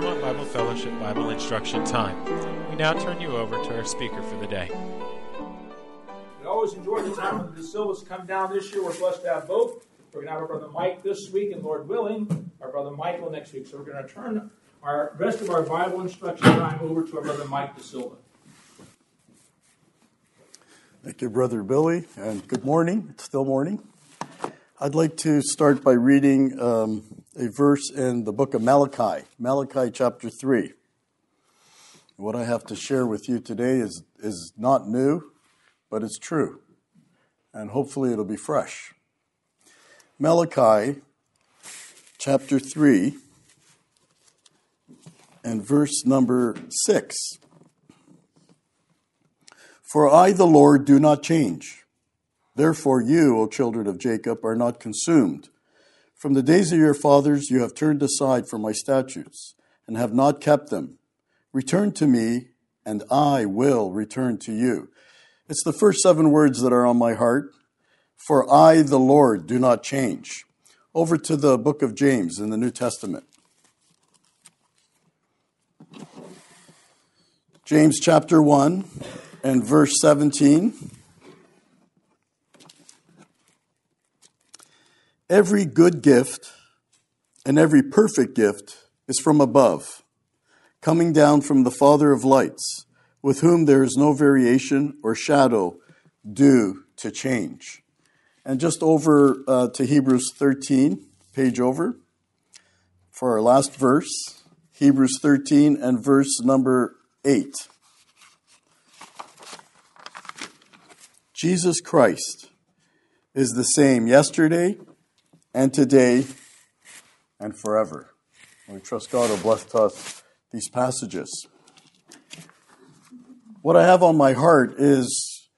Claremont Bible Fellowship Bible Instruction Time. We now turn you over to our speaker for the day. We always enjoy the time when the Silvas come down this year. We're blessed to have both. We're going to have our brother Mike this week, and Lord willing, our brother Michael next week. So we're going to turn our rest of our Bible instruction time over to our brother Mike De Silva. Thank you, Brother Billy, and good morning. It's still morning. I'd like to start by reading um, a verse in the book of Malachi, Malachi chapter 3. What I have to share with you today is, is not new, but it's true. And hopefully it'll be fresh. Malachi chapter 3 and verse number 6. For I, the Lord, do not change. Therefore, you, O children of Jacob, are not consumed. From the days of your fathers, you have turned aside from my statutes and have not kept them. Return to me, and I will return to you. It's the first seven words that are on my heart. For I, the Lord, do not change. Over to the book of James in the New Testament. James chapter 1 and verse 17. Every good gift and every perfect gift is from above, coming down from the Father of lights, with whom there is no variation or shadow due to change. And just over uh, to Hebrews 13, page over, for our last verse, Hebrews 13 and verse number 8. Jesus Christ is the same yesterday, and today and forever. We trust God will bless us these passages. What I have on my heart is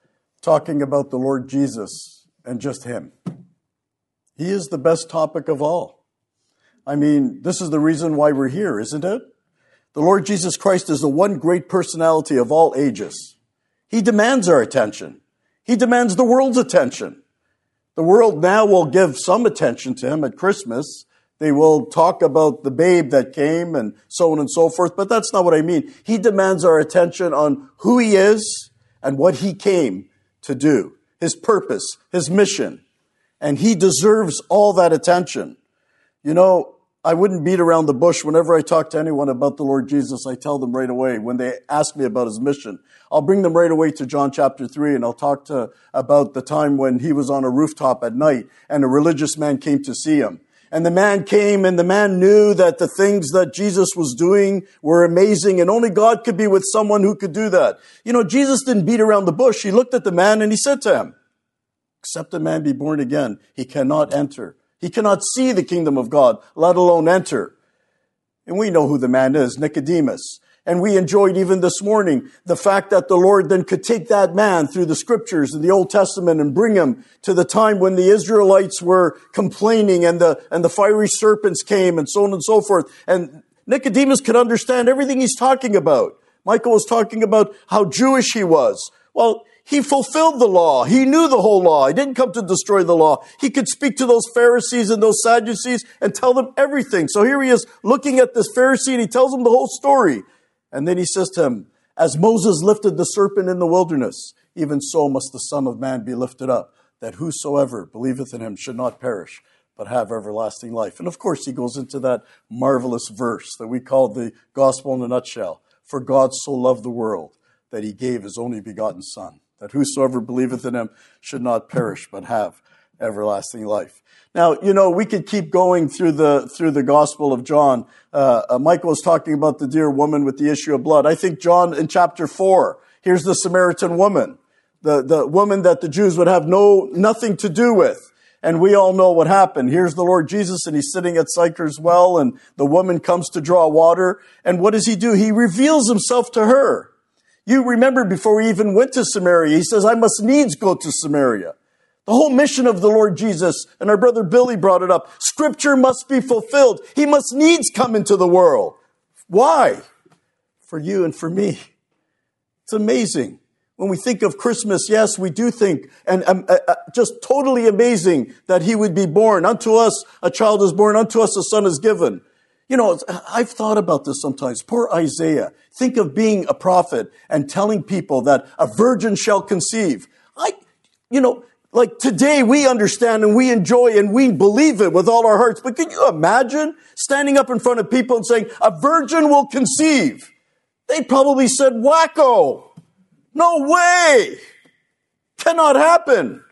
talking about the Lord Jesus and just Him. He is the best topic of all. I mean, this is the reason why we're here, isn't it? The Lord Jesus Christ is the one great personality of all ages. He demands our attention. He demands the world's attention. The world now will give some attention to him at Christmas. They will talk about the babe that came and so on and so forth, but that's not what I mean. He demands our attention on who he is and what he came to do, his purpose, his mission. And he deserves all that attention. You know, I wouldn't beat around the bush. Whenever I talk to anyone about the Lord Jesus, I tell them right away when they ask me about his mission. I'll bring them right away to John chapter 3 and I'll talk to about the time when he was on a rooftop at night and a religious man came to see him. And the man came and the man knew that the things that Jesus was doing were amazing and only God could be with someone who could do that. You know, Jesus didn't beat around the bush. He looked at the man and he said to him, except a man be born again, he cannot enter he cannot see the kingdom of God, let alone enter. And we know who the man is, Nicodemus. And we enjoyed even this morning the fact that the Lord then could take that man through the scriptures in the Old Testament and bring him to the time when the Israelites were complaining and the, and the fiery serpents came and so on and so forth. And Nicodemus could understand everything he's talking about. Michael was talking about how Jewish he was. Well, he fulfilled the law. He knew the whole law. He didn't come to destroy the law. He could speak to those Pharisees and those Sadducees and tell them everything. So here he is looking at this Pharisee and he tells him the whole story. And then he says to him, as Moses lifted the serpent in the wilderness, even so must the Son of Man be lifted up, that whosoever believeth in him should not perish, but have everlasting life. And of course, he goes into that marvelous verse that we call the gospel in a nutshell. For God so loved the world that he gave his only begotten Son that whosoever believeth in him should not perish, but have everlasting life. Now, you know, we could keep going through the, through the Gospel of John. Uh, uh, Michael was talking about the dear woman with the issue of blood. I think John in chapter four, here's the Samaritan woman, the, the woman that the Jews would have no, nothing to do with. And we all know what happened. Here's the Lord Jesus and he's sitting at Sychar's well and the woman comes to draw water. And what does he do? He reveals himself to her. You remember before he even went to Samaria, he says, I must needs go to Samaria. The whole mission of the Lord Jesus, and our brother Billy brought it up, scripture must be fulfilled. He must needs come into the world. Why? For you and for me. It's amazing. When we think of Christmas, yes, we do think, and um, uh, uh, just totally amazing that he would be born. Unto us a child is born, unto us a son is given. You know, I've thought about this sometimes. Poor Isaiah. Think of being a prophet and telling people that a virgin shall conceive. I, you know, like today we understand and we enjoy and we believe it with all our hearts. But can you imagine standing up in front of people and saying, a virgin will conceive? They probably said, wacko. No way. Cannot happen.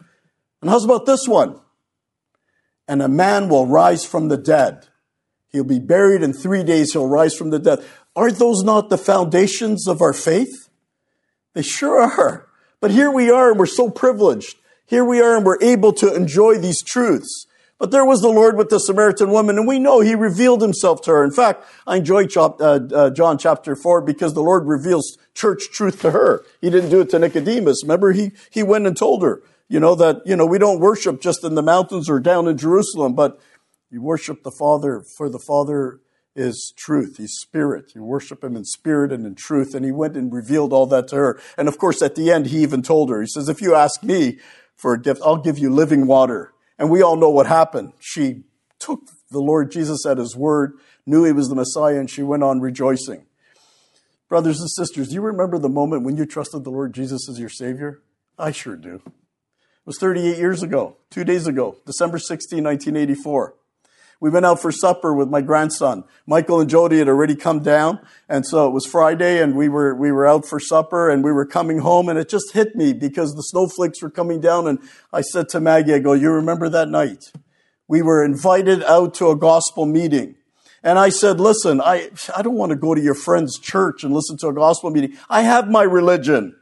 And how's about this one? And a man will rise from the dead. He'll be buried in three days. He'll rise from the dead. Aren't those not the foundations of our faith? They sure are. But here we are and we're so privileged. Here we are and we're able to enjoy these truths. But there was the Lord with the Samaritan woman, and we know He revealed Himself to her. In fact, I enjoy uh, uh, John chapter 4 because the Lord reveals church truth to her. He didn't do it to Nicodemus. Remember, He, he went and told her, you know, that, you know, we don't worship just in the mountains or down in Jerusalem, but you worship the Father, for the Father is truth. He's spirit. You worship him in spirit and in truth. And he went and revealed all that to her. And of course, at the end, he even told her, he says, if you ask me for a gift, I'll give you living water. And we all know what happened. She took the Lord Jesus at his word, knew he was the Messiah, and she went on rejoicing. Brothers and sisters, do you remember the moment when you trusted the Lord Jesus as your Savior? I sure do. It was 38 years ago, two days ago, December 16, 1984 we went out for supper with my grandson. Michael and Jody had already come down. And so it was Friday and we were, we were out for supper and we were coming home and it just hit me because the snowflakes were coming down. And I said to Maggie, I go, you remember that night? We were invited out to a gospel meeting. And I said, listen, I, I don't want to go to your friend's church and listen to a gospel meeting. I have my religion.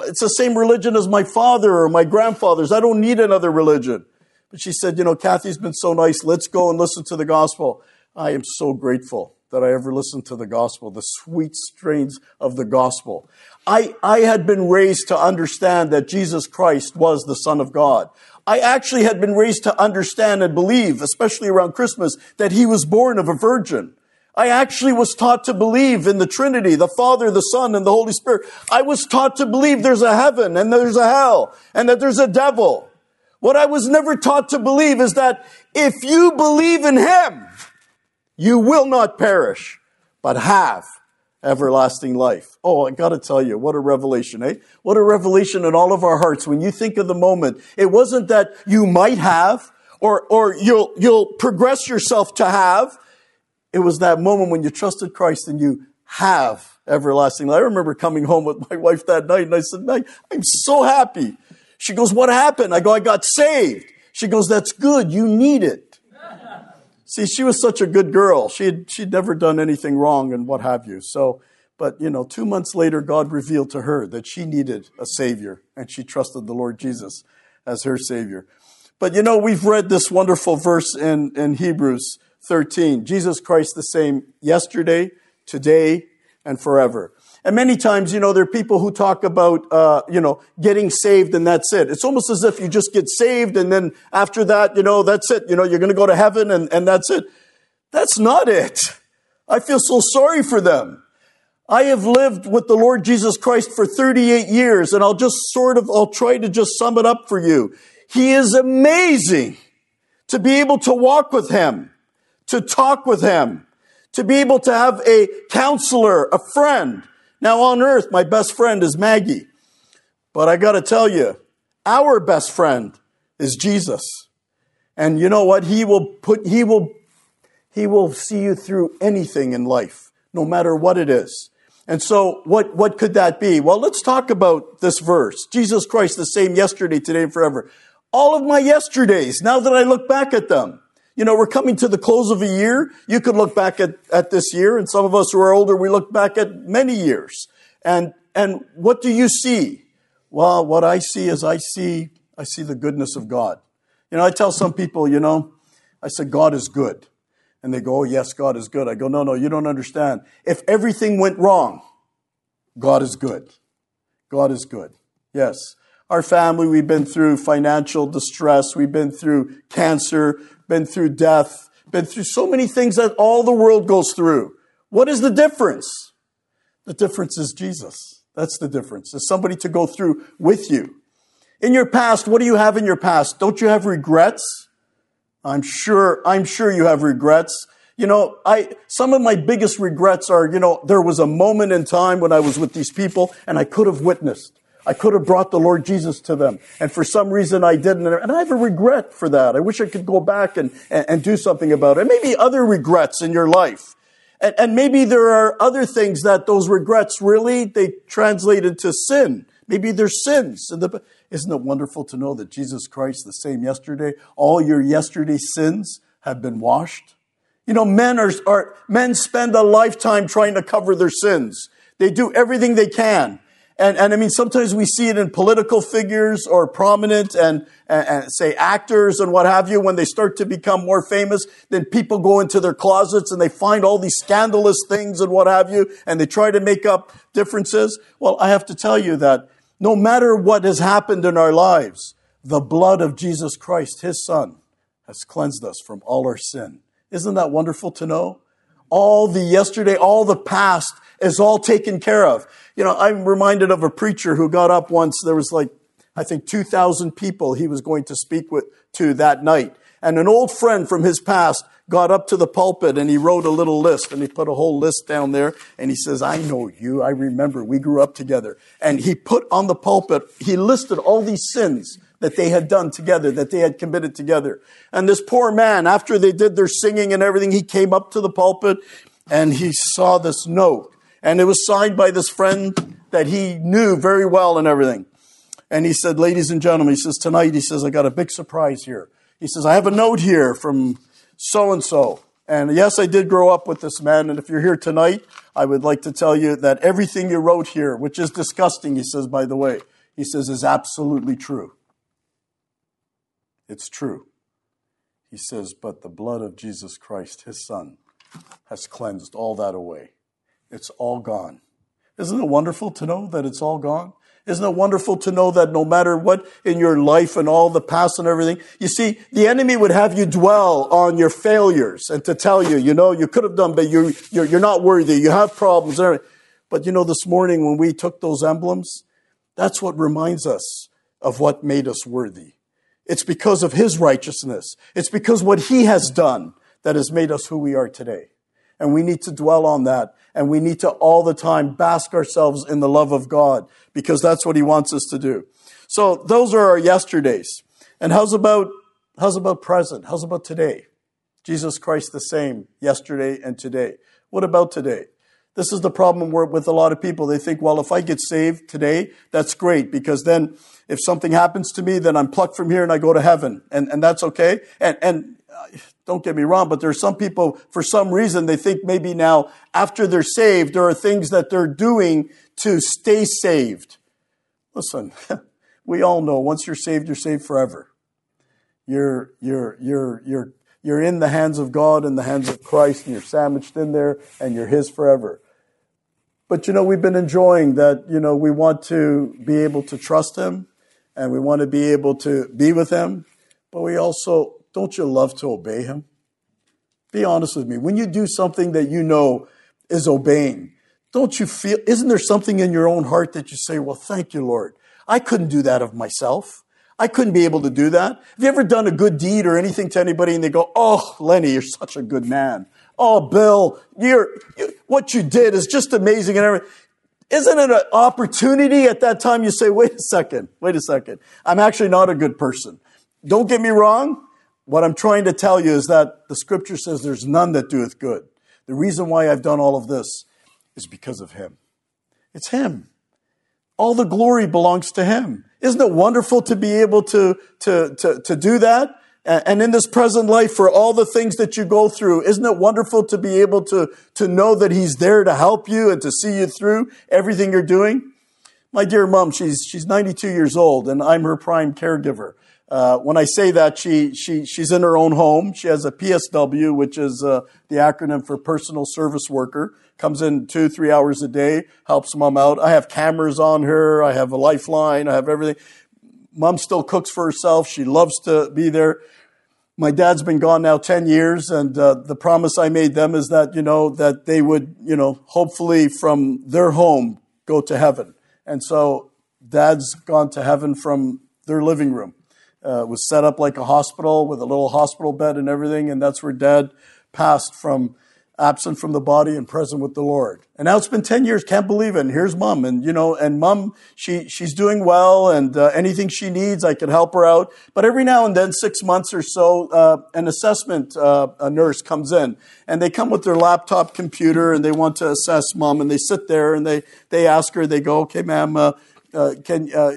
It's the same religion as my father or my grandfather's. I don't need another religion. But she said, You know, Kathy's been so nice. Let's go and listen to the gospel. I am so grateful that I ever listened to the gospel, the sweet strains of the gospel. I, I had been raised to understand that Jesus Christ was the Son of God. I actually had been raised to understand and believe, especially around Christmas, that he was born of a virgin. I actually was taught to believe in the Trinity, the Father, the Son, and the Holy Spirit. I was taught to believe there's a heaven and there's a hell and that there's a devil. What I was never taught to believe is that if you believe in Him, you will not perish, but have everlasting life. Oh, I gotta tell you, what a revelation, eh? What a revelation in all of our hearts when you think of the moment. It wasn't that you might have or, or you'll, you'll progress yourself to have. It was that moment when you trusted Christ and you have everlasting life. I remember coming home with my wife that night and I said, I'm so happy she goes, What happened? I go, I got saved. She goes, That's good. You need it. See, she was such a good girl. She had, she'd never done anything wrong and what have you. So, but you know, two months later, God revealed to her that she needed a savior and she trusted the Lord Jesus as her savior. But you know, we've read this wonderful verse in, in Hebrews 13. Jesus Christ the same yesterday, today, and forever. And many times, you know, there are people who talk about, uh, you know, getting saved and that's it. It's almost as if you just get saved and then after that, you know, that's it. You know, you're going to go to heaven and, and that's it. That's not it. I feel so sorry for them. I have lived with the Lord Jesus Christ for 38 years and I'll just sort of, I'll try to just sum it up for you. He is amazing to be able to walk with Him, to talk with Him, to be able to have a counselor, a friend, now on earth, my best friend is Maggie. But I gotta tell you, our best friend is Jesus. And you know what? He will put, he will, he will see you through anything in life, no matter what it is. And so what, what could that be? Well, let's talk about this verse. Jesus Christ, the same yesterday, today, and forever. All of my yesterdays, now that I look back at them, you know, we're coming to the close of a year. You could look back at, at this year, and some of us who are older, we look back at many years. And, and what do you see? Well, what I see is I see, I see the goodness of God. You know, I tell some people, you know, I said, God is good. And they go, oh, yes, God is good. I go, no, no, you don't understand. If everything went wrong, God is good. God is good. Yes. Our family, we've been through financial distress. We've been through cancer been through death, been through so many things that all the world goes through. What is the difference? The difference is Jesus. That's the difference. Is somebody to go through with you. In your past, what do you have in your past? Don't you have regrets? I'm sure, I'm sure you have regrets. You know, I, some of my biggest regrets are, you know, there was a moment in time when I was with these people and I could have witnessed. I could have brought the Lord Jesus to them. And for some reason I didn't. And I have a regret for that. I wish I could go back and, and, and do something about it. Maybe other regrets in your life. And, and maybe there are other things that those regrets really, they translate into sin. Maybe they're sins. Isn't it wonderful to know that Jesus Christ, the same yesterday, all your yesterday sins have been washed? You know, men are, are, men spend a lifetime trying to cover their sins. They do everything they can. And, and I mean, sometimes we see it in political figures or prominent and, and, and, say actors and what have you. When they start to become more famous, then people go into their closets and they find all these scandalous things and what have you, and they try to make up differences. Well, I have to tell you that no matter what has happened in our lives, the blood of Jesus Christ, his son, has cleansed us from all our sin. Isn't that wonderful to know? All the yesterday, all the past is all taken care of. You know, I'm reminded of a preacher who got up once. There was like, I think 2,000 people he was going to speak with, to that night. And an old friend from his past got up to the pulpit and he wrote a little list and he put a whole list down there and he says, I know you. I remember we grew up together. And he put on the pulpit, he listed all these sins that they had done together, that they had committed together. And this poor man, after they did their singing and everything, he came up to the pulpit and he saw this note. And it was signed by this friend that he knew very well and everything. And he said, ladies and gentlemen, he says, tonight, he says, I got a big surprise here. He says, I have a note here from so and so. And yes, I did grow up with this man. And if you're here tonight, I would like to tell you that everything you wrote here, which is disgusting, he says, by the way, he says, is absolutely true. It's true. He says, but the blood of Jesus Christ, his son, has cleansed all that away. It's all gone. Isn't it wonderful to know that it's all gone? Isn't it wonderful to know that no matter what in your life and all the past and everything, you see, the enemy would have you dwell on your failures and to tell you, you know, you could have done, but you're, you're, you're not worthy. You have problems. But you know, this morning when we took those emblems, that's what reminds us of what made us worthy. It's because of his righteousness. It's because what he has done that has made us who we are today. And we need to dwell on that. And we need to all the time bask ourselves in the love of God because that's what he wants us to do. So those are our yesterdays. And how's about, how's about present? How's about today? Jesus Christ the same yesterday and today. What about today? This is the problem with a lot of people. They think, well, if I get saved today, that's great because then if something happens to me, then I'm plucked from here and I go to heaven. And, and that's okay. And, and uh, don't get me wrong, but there are some people, for some reason, they think maybe now, after they're saved, there are things that they're doing to stay saved. Listen, we all know once you're saved, you're saved forever. You're, you're, you're, you're, you're in the hands of God, and the hands of Christ, and you're sandwiched in there, and you're His forever. But you know, we've been enjoying that, you know, we want to be able to trust Him, and we want to be able to be with Him, but we also don't you love to obey him? Be honest with me. When you do something that you know is obeying, don't you feel, isn't there something in your own heart that you say, well, thank you, Lord. I couldn't do that of myself. I couldn't be able to do that. Have you ever done a good deed or anything to anybody and they go, oh, Lenny, you're such a good man. Oh, Bill, you're, you, what you did is just amazing and everything. Isn't it an opportunity at that time you say, wait a second, wait a second. I'm actually not a good person. Don't get me wrong. What I'm trying to tell you is that the scripture says there's none that doeth good. The reason why I've done all of this is because of him. It's him. All the glory belongs to him. Isn't it wonderful to be able to, to, to, to do that? And in this present life, for all the things that you go through, isn't it wonderful to be able to, to know that he's there to help you and to see you through everything you're doing? My dear mom, she's, she's 92 years old and I'm her prime caregiver. Uh, when I say that, she, she, she's in her own home. She has a PSW, which is uh, the acronym for personal service worker. Comes in two, three hours a day, helps mom out. I have cameras on her. I have a lifeline. I have everything. Mom still cooks for herself. She loves to be there. My dad's been gone now 10 years, and uh, the promise I made them is that, you know, that they would, you know, hopefully from their home go to heaven. And so dad's gone to heaven from their living room uh, was set up like a hospital with a little hospital bed and everything, and that's where Dad passed from absent from the body and present with the Lord. And now it's been 10 years, can't believe it. And here's mom. And, you know, and mom, she, she's doing well and uh, anything she needs, I can help her out. But every now and then, six months or so, uh, an assessment uh, nurse comes in and they come with their laptop computer and they want to assess mom and they sit there and they, they ask her, they go, okay, ma'am, uh, uh, can uh,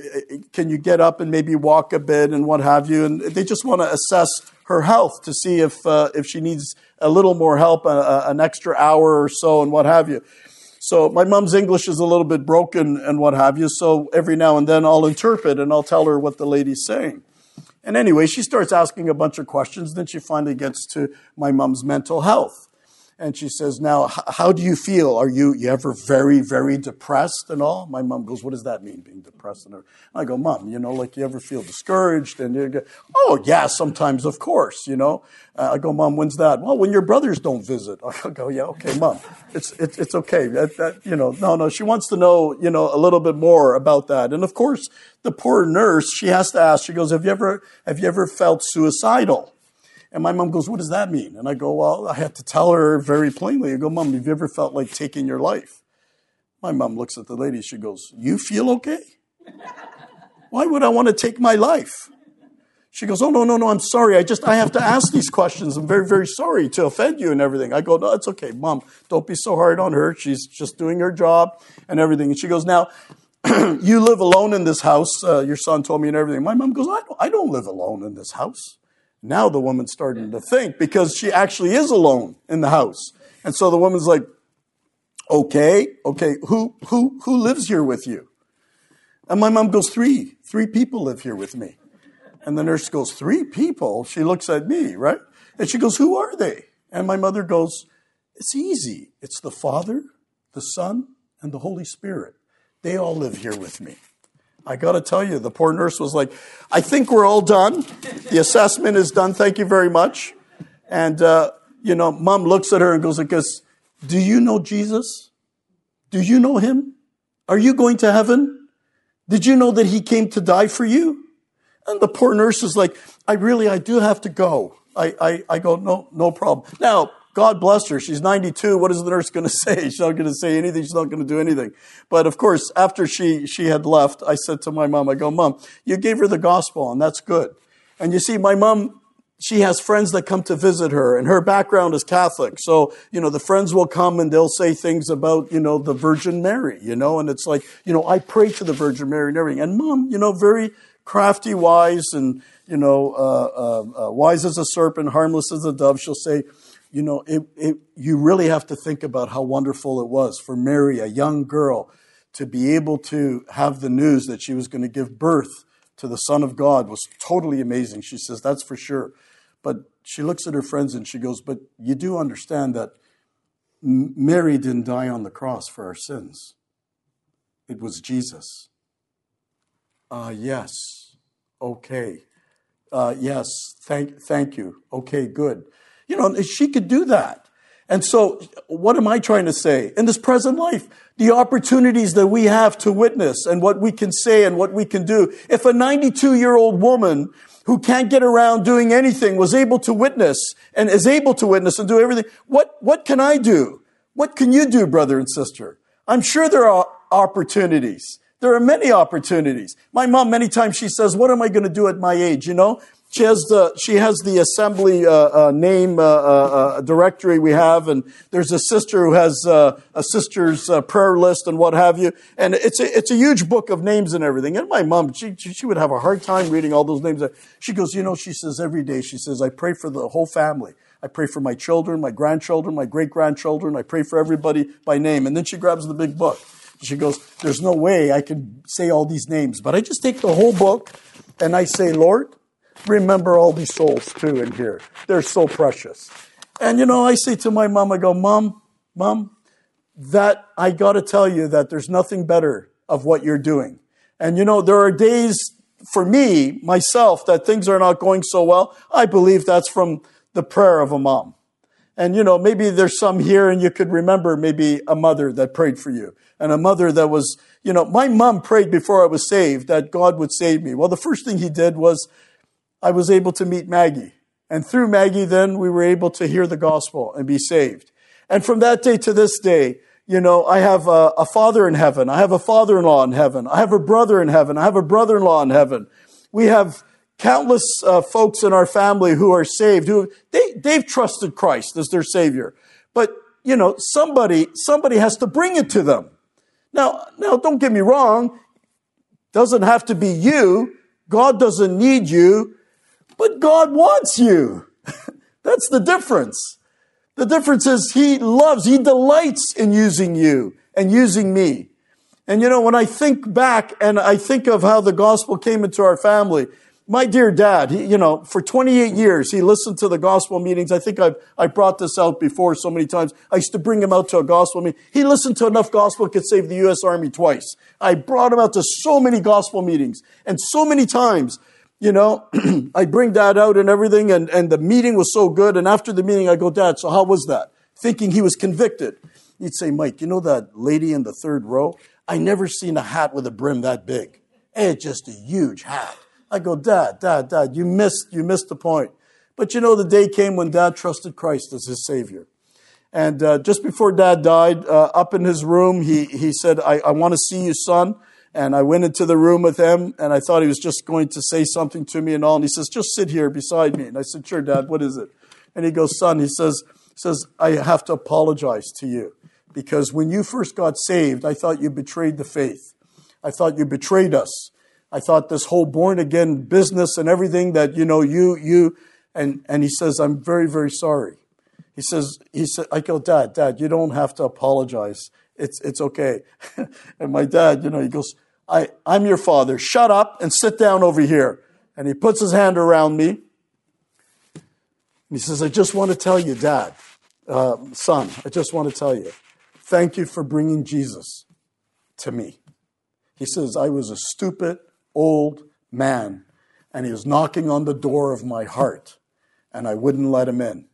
can you get up and maybe walk a bit and what have you? And they just want to assess her health to see if uh, if she needs a little more help, uh, an extra hour or so, and what have you. So my mom's English is a little bit broken and what have you. So every now and then I'll interpret and I'll tell her what the lady's saying. And anyway, she starts asking a bunch of questions. Then she finally gets to my mom's mental health. And she says, Now, how do you feel? Are you, you ever very, very depressed and all? My mom goes, What does that mean, being depressed? And I go, Mom, you know, like you ever feel discouraged? And you go, Oh, yeah, sometimes, of course, you know. Uh, I go, Mom, when's that? Well, when your brothers don't visit. I go, Yeah, okay, Mom, it's, it's, it's okay. That, that, you know, no, no, she wants to know, you know, a little bit more about that. And of course, the poor nurse, she has to ask, she goes, Have you ever, have you ever felt suicidal? And my mom goes, What does that mean? And I go, Well, I have to tell her very plainly. I go, Mom, have you ever felt like taking your life? My mom looks at the lady. She goes, You feel okay? Why would I want to take my life? She goes, Oh, no, no, no, I'm sorry. I just, I have to ask these questions. I'm very, very sorry to offend you and everything. I go, No, it's okay. Mom, don't be so hard on her. She's just doing her job and everything. And she goes, Now, you live alone in this house. Uh, your son told me and everything. My mom goes, I don't, I don't live alone in this house. Now the woman's starting to think because she actually is alone in the house. And so the woman's like, okay, okay, who, who, who lives here with you? And my mom goes, three, three people live here with me. And the nurse goes, three people? She looks at me, right? And she goes, who are they? And my mother goes, it's easy. It's the Father, the Son, and the Holy Spirit. They all live here with me. I got to tell you, the poor nurse was like, I think we're all done. The assessment is done. Thank you very much. And, uh, you know, mom looks at her and goes like do you know Jesus? Do you know him? Are you going to heaven? Did you know that he came to die for you? And the poor nurse is like, I really, I do have to go. I, I, I go, no, no problem. Now, God bless her. She's 92. What is the nurse going to say? She's not going to say anything. She's not going to do anything. But of course, after she, she had left, I said to my mom, I go, Mom, you gave her the gospel and that's good. And you see, my mom, she has friends that come to visit her and her background is Catholic. So, you know, the friends will come and they'll say things about, you know, the Virgin Mary, you know, and it's like, you know, I pray to the Virgin Mary and everything. And mom, you know, very crafty, wise, and, you know, uh, uh, uh, wise as a serpent, harmless as a dove. She'll say, you know, it, it, you really have to think about how wonderful it was for Mary, a young girl, to be able to have the news that she was going to give birth to the Son of God was totally amazing. She says, that's for sure. But she looks at her friends and she goes, but you do understand that Mary didn't die on the cross for our sins. It was Jesus. Ah, uh, yes. Okay. Uh, yes. Thank, thank you. Okay, good. You know, she could do that. And so, what am I trying to say? In this present life, the opportunities that we have to witness and what we can say and what we can do. If a 92 year old woman who can't get around doing anything was able to witness and is able to witness and do everything, what, what can I do? What can you do, brother and sister? I'm sure there are opportunities. There are many opportunities. My mom, many times she says, what am I going to do at my age? You know, she has the she has the assembly uh, uh, name uh, uh, uh directory we have, and there's a sister who has uh, a sister's prayer list and what have you. And it's a it's a huge book of names and everything. And my mom, she she would have a hard time reading all those names. She goes, you know, she says every day, she says, I pray for the whole family. I pray for my children, my grandchildren, my great grandchildren. I pray for everybody by name. And then she grabs the big book. She goes, There's no way I can say all these names, but I just take the whole book and I say, Lord, remember all these souls too in here. They're so precious. And you know, I say to my mom, I go, Mom, Mom, that I got to tell you that there's nothing better of what you're doing. And you know, there are days for me, myself, that things are not going so well. I believe that's from the prayer of a mom. And you know, maybe there's some here and you could remember maybe a mother that prayed for you and a mother that was, you know, my mom prayed before I was saved that God would save me. Well, the first thing he did was I was able to meet Maggie. And through Maggie, then we were able to hear the gospel and be saved. And from that day to this day, you know, I have a, a father in heaven. I have a father-in-law in heaven. I have a brother in heaven. I have a brother-in-law in heaven. We have countless uh, folks in our family who are saved, who they, they've trusted Christ as their savior. But, you know, somebody, somebody has to bring it to them. Now, now don't get me wrong. Doesn't have to be you. God doesn't need you, but God wants you. That's the difference. The difference is He loves, He delights in using you and using me. And you know, when I think back and I think of how the gospel came into our family, my dear dad, he, you know, for 28 years, he listened to the gospel meetings. I think I've, I brought this out before so many times. I used to bring him out to a gospel meeting. He listened to enough gospel could save the U.S. Army twice. I brought him out to so many gospel meetings and so many times, you know, I bring dad out and everything and, and the meeting was so good. And after the meeting, I go, dad, so how was that? Thinking he was convicted. He'd say, Mike, you know that lady in the third row? I never seen a hat with a brim that big. It's just a huge hat. I go, Dad, Dad, Dad, you missed, you missed the point. But you know, the day came when Dad trusted Christ as his Savior. And uh, just before Dad died, uh, up in his room, he, he said, I, I want to see you, son. And I went into the room with him, and I thought he was just going to say something to me and all. And he says, Just sit here beside me. And I said, Sure, Dad, what is it? And he goes, Son, he says, says, I have to apologize to you because when you first got saved, I thought you betrayed the faith. I thought you betrayed us. I thought this whole born again business and everything that, you know, you, you, and, and he says, I'm very, very sorry. He says, he said, I go, Dad, Dad, you don't have to apologize. It's, it's okay. and my dad, you know, he goes, I, I'm your father. Shut up and sit down over here. And he puts his hand around me. And he says, I just want to tell you, Dad, uh, son, I just want to tell you, thank you for bringing Jesus to me. He says, I was a stupid, old man, and he was knocking on the door of my heart, and I wouldn't let him in.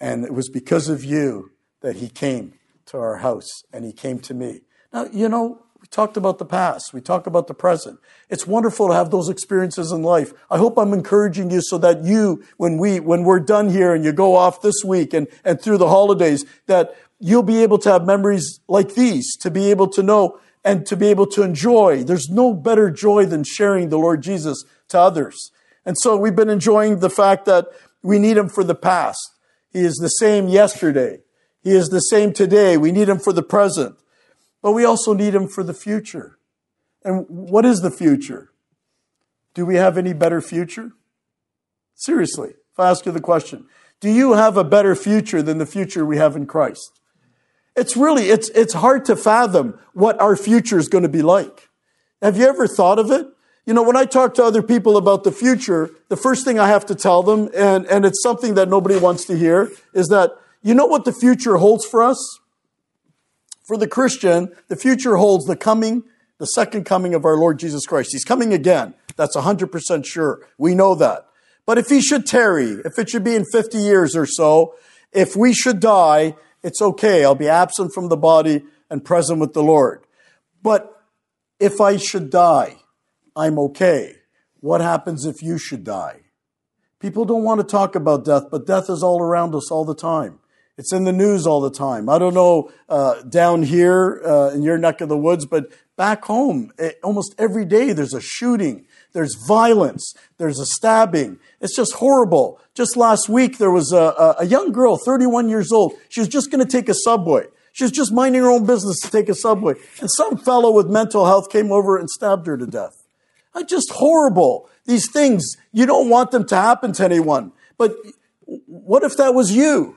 And it was because of you that he came to our house and he came to me. Now, you know, talked about the past. We talk about the present. It's wonderful to have those experiences in life. I hope I'm encouraging you so that you, when we, when we're done here and you go off this week and, and through the holidays, that you'll be able to have memories like these, to be able to know and to be able to enjoy. There's no better joy than sharing the Lord Jesus to others. And so we've been enjoying the fact that we need him for the past. He is the same yesterday. He is the same today. We need him for the present. But we also need him for the future. And what is the future? Do we have any better future? Seriously, if I ask you the question, do you have a better future than the future we have in Christ? It's really, it's, it's hard to fathom what our future is going to be like. Have you ever thought of it? You know, when I talk to other people about the future, the first thing I have to tell them, and, and it's something that nobody wants to hear, is that, you know what the future holds for us? For the Christian, the future holds the coming, the second coming of our Lord Jesus Christ. He's coming again. That's 100% sure. We know that. But if he should tarry, if it should be in 50 years or so, if we should die, it's okay. I'll be absent from the body and present with the Lord. But if I should die, I'm okay. What happens if you should die? People don't want to talk about death, but death is all around us all the time. It's in the news all the time. I don't know uh, down here uh, in your neck of the woods, but back home, it, eh, almost every day there's a shooting, there's violence, there's a stabbing. It's just horrible. Just last week, there was a, a young girl, 31 years old. She was just going to take a subway. She was just minding her own business to take a subway. And some fellow with mental health came over and stabbed her to death. Uh, just horrible. These things, you don't want them to happen to anyone. But what if that was you?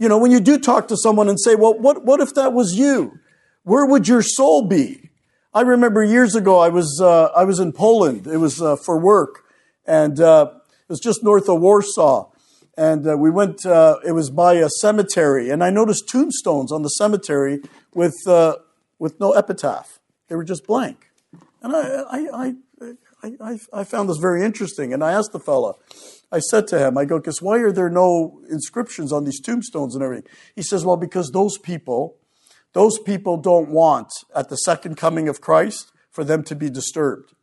You know, when you do talk to someone and say, well, what, what if that was you? Where would your soul be? I remember years ago, I was, uh, I was in Poland. It was uh, for work. And uh, it was just north of Warsaw. And uh, we went, uh, it was by a cemetery. And I noticed tombstones on the cemetery with, uh, with no epitaph. They were just blank. And I, I, I, I, I found this very interesting. And I asked the fellow, I said to him, I go, because why are there no inscriptions on these tombstones and everything? He says, well, because those people, those people don't want at the second coming of Christ for them to be disturbed.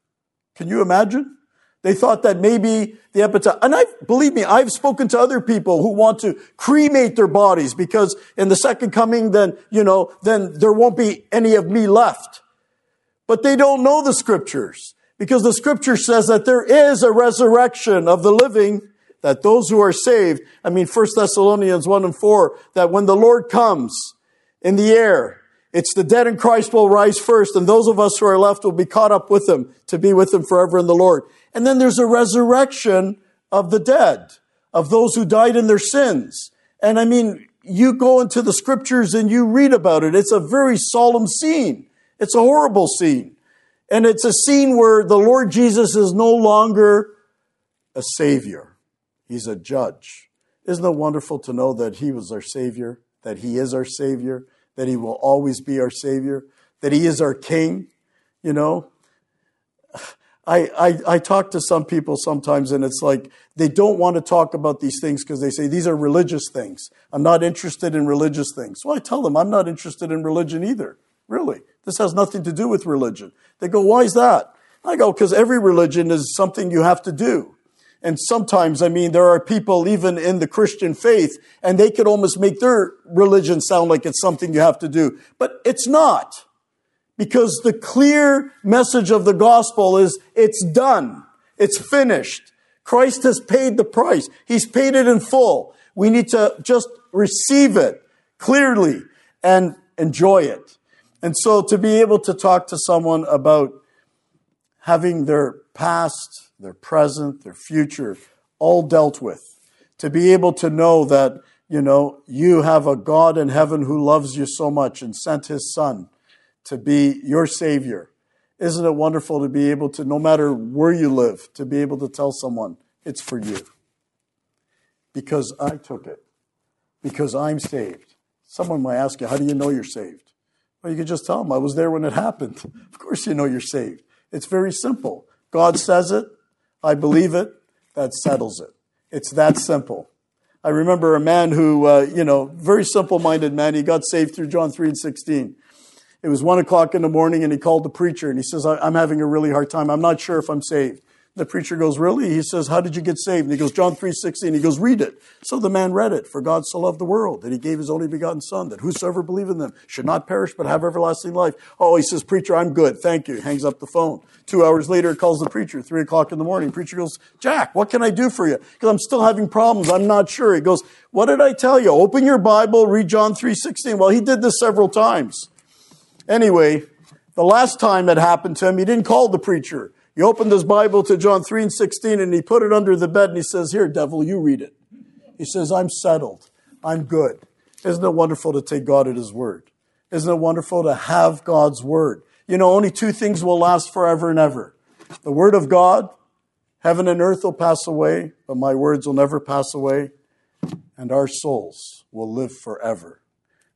Can you imagine? They thought that maybe the epitaph, and I believe me, I've spoken to other people who want to cremate their bodies because in the second coming, then, you know, then there won't be any of me left. But they don't know the scriptures because the scripture says that there is a resurrection of the living that those who are saved, I mean, 1 Thessalonians 1 and 4, that when the Lord comes in the air, it's the dead in Christ will rise first, and those of us who are left will be caught up with him to be with him forever in the Lord. And then there's a resurrection of the dead, of those who died in their sins. And I mean, you go into the scriptures and you read about it. It's a very solemn scene. It's a horrible scene. And it's a scene where the Lord Jesus is no longer a savior. He's a judge. Isn't it wonderful to know that He was our Savior, that He is our Savior, that He will always be our Savior, that He is our King? You know, I, I, I talk to some people sometimes and it's like they don't want to talk about these things because they say these are religious things. I'm not interested in religious things. Well, I tell them I'm not interested in religion either. Really. This has nothing to do with religion. They go, why is that? I go, because every religion is something you have to do. And sometimes, I mean, there are people even in the Christian faith, and they could almost make their religion sound like it's something you have to do. But it's not. Because the clear message of the gospel is it's done. It's finished. Christ has paid the price. He's paid it in full. We need to just receive it clearly and enjoy it. And so to be able to talk to someone about having their past their present, their future, all dealt with. To be able to know that, you know, you have a God in heaven who loves you so much and sent his son to be your savior. Isn't it wonderful to be able to, no matter where you live, to be able to tell someone it's for you? Because I took it. Because I'm saved. Someone might ask you, how do you know you're saved? Well, you can just tell them, I was there when it happened. Of course you know you're saved. It's very simple. God says it, I believe it, that settles it. It's that simple. I remember a man who, uh, you know, very simple minded man, he got saved through John 3 and 16. It was one o'clock in the morning and he called the preacher and he says, I'm having a really hard time. I'm not sure if I'm saved. The preacher goes, Really? He says, How did you get saved? And he goes, John 3 16. He goes, Read it. So the man read it. For God so loved the world that he gave his only begotten Son, that whosoever believe in them should not perish but have everlasting life. Oh, he says, Preacher, I'm good. Thank you. Hangs up the phone. Two hours later, calls the preacher, three o'clock in the morning. Preacher goes, Jack, what can I do for you? Because I'm still having problems. I'm not sure. He goes, What did I tell you? Open your Bible, read John 3 16. Well, he did this several times. Anyway, the last time it happened to him, he didn't call the preacher. He opened his Bible to John 3 and 16 and he put it under the bed and he says, Here, devil, you read it. He says, I'm settled. I'm good. Isn't it wonderful to take God at his word? Isn't it wonderful to have God's word? You know, only two things will last forever and ever. The word of God, heaven and earth will pass away, but my words will never pass away, and our souls will live forever.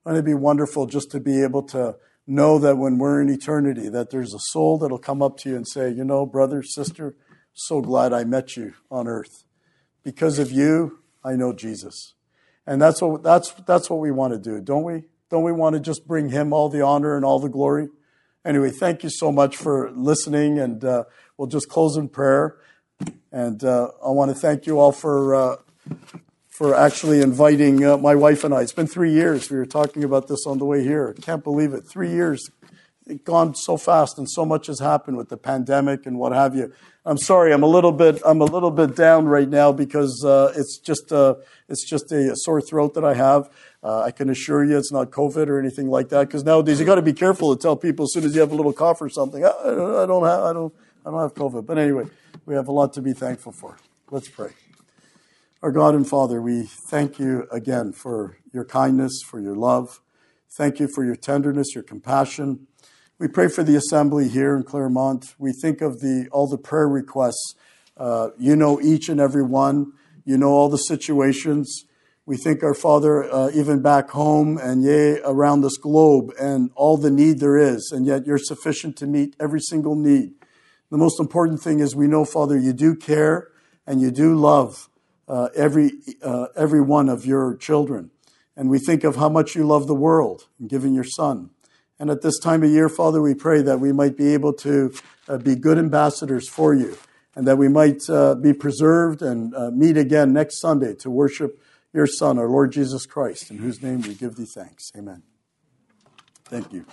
Wouldn't it be wonderful just to be able to know that when we're in eternity, that there's a soul that'll come up to you and say, you know, brother, sister, so glad I met you on earth. Because of you, I know Jesus. And that's what, that's, that's what we want to do, don't we? Don't we want to just bring him all the honor and all the glory? Anyway, thank you so much for listening, and uh, we'll just close in prayer. And uh, I want to thank you all for uh, for actually inviting uh, my wife and I. It's been three years. We were talking about this on the way here. Can't believe it. Three years. It's gone so fast, and so much has happened with the pandemic and what have you. I'm sorry. I'm a little bit. I'm a little bit down right now because uh, it's just. Uh, it's just a, a, sore throat that I have. Uh, I can assure you, it's not COVID or anything like that. Because nowadays you got to be careful to tell people as soon as you have a little cough or something. I, I don't have. I don't. I don't have COVID. But anyway, we have a lot to be thankful for. Let's pray. Our God and Father, we thank you again for your kindness, for your love. Thank you for your tenderness, your compassion. We pray for the assembly here in Claremont. We think of the, all the prayer requests. Uh, you know each and every one. You know all the situations. We think, our Father, uh, even back home and yea, around this globe and all the need there is, and yet you're sufficient to meet every single need. The most important thing is we know, Father, you do care and you do love uh, every, uh, every one of your children. And we think of how much you love the world and giving your son. And at this time of year, Father, we pray that we might be able to uh, be good ambassadors for you and that we might uh, be preserved and uh, meet again next Sunday to worship your Son, our Lord Jesus Christ, in whose name we give thee thanks. Amen. Thank you.